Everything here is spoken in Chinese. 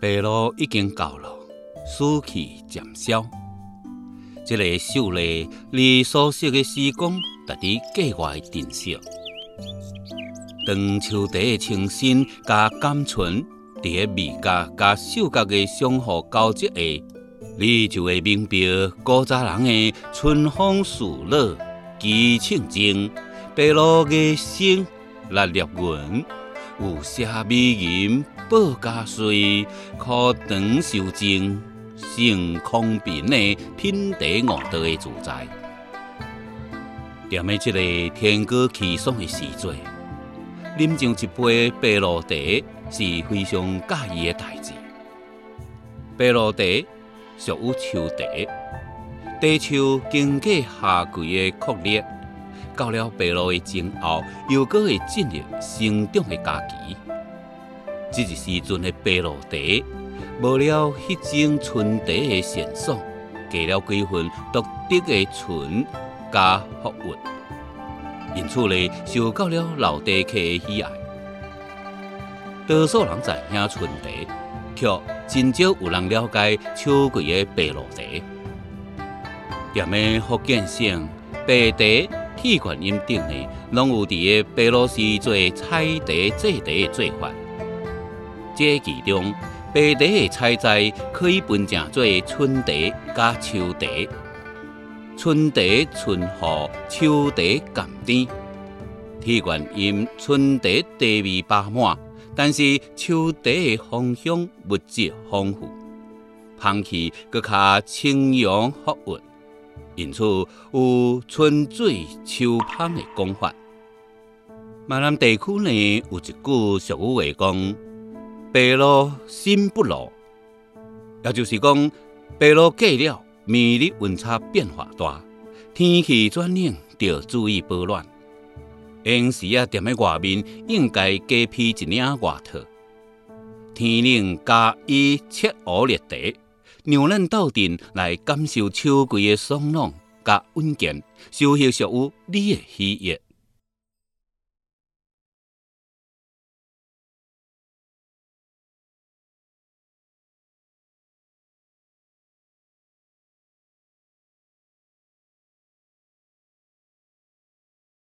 白露已经到了，暑气渐消。这个秀丽离所色的时光，在伫格外珍惜。当秋地的清新加甘醇，伫个味觉加嗅觉的相互交织下，你就会明白古早人的春风树落，激情静，白露的声，来裂纹，有写美吟报家水，可长修静。性空平的品茶五道的自在，踮喺这个天高气爽的时节，啉上一杯白露茶是非常惬意的代志。白露茶属于秋茶，茶树经过夏季的酷热，到了白露的前后，又搁会进入生长的佳期。这个时阵的白露茶。无了迄种纯茶的鲜爽，加了几分独特的醇加福韵，因此呢，受到了老茶客的喜爱。多数人在听纯茶，却真少有人了解秋季的白露茶。踮的福建省白茶铁观音顶呢，拢有伫个白露时做采茶制茶的做法，这其中。白茶的采摘可以分成做春茶加秋茶。春茶醇厚，秋茶甘甜。铁观音春茶茶味饱满，但是秋茶的芳香物质丰富，香气更较清扬福韵，因此有春水秋芳的讲法。闽南地区呢有一句俗语话讲。白露心不露，也就是讲，白露过了，明日温差变化大，天气转冷，要注意保暖。闲时啊，踮喺外面，应该加披一领外套。天冷加以切蚵热茶，让咱斗阵来感受秋季的爽朗甲稳健，收获属于你的喜悦。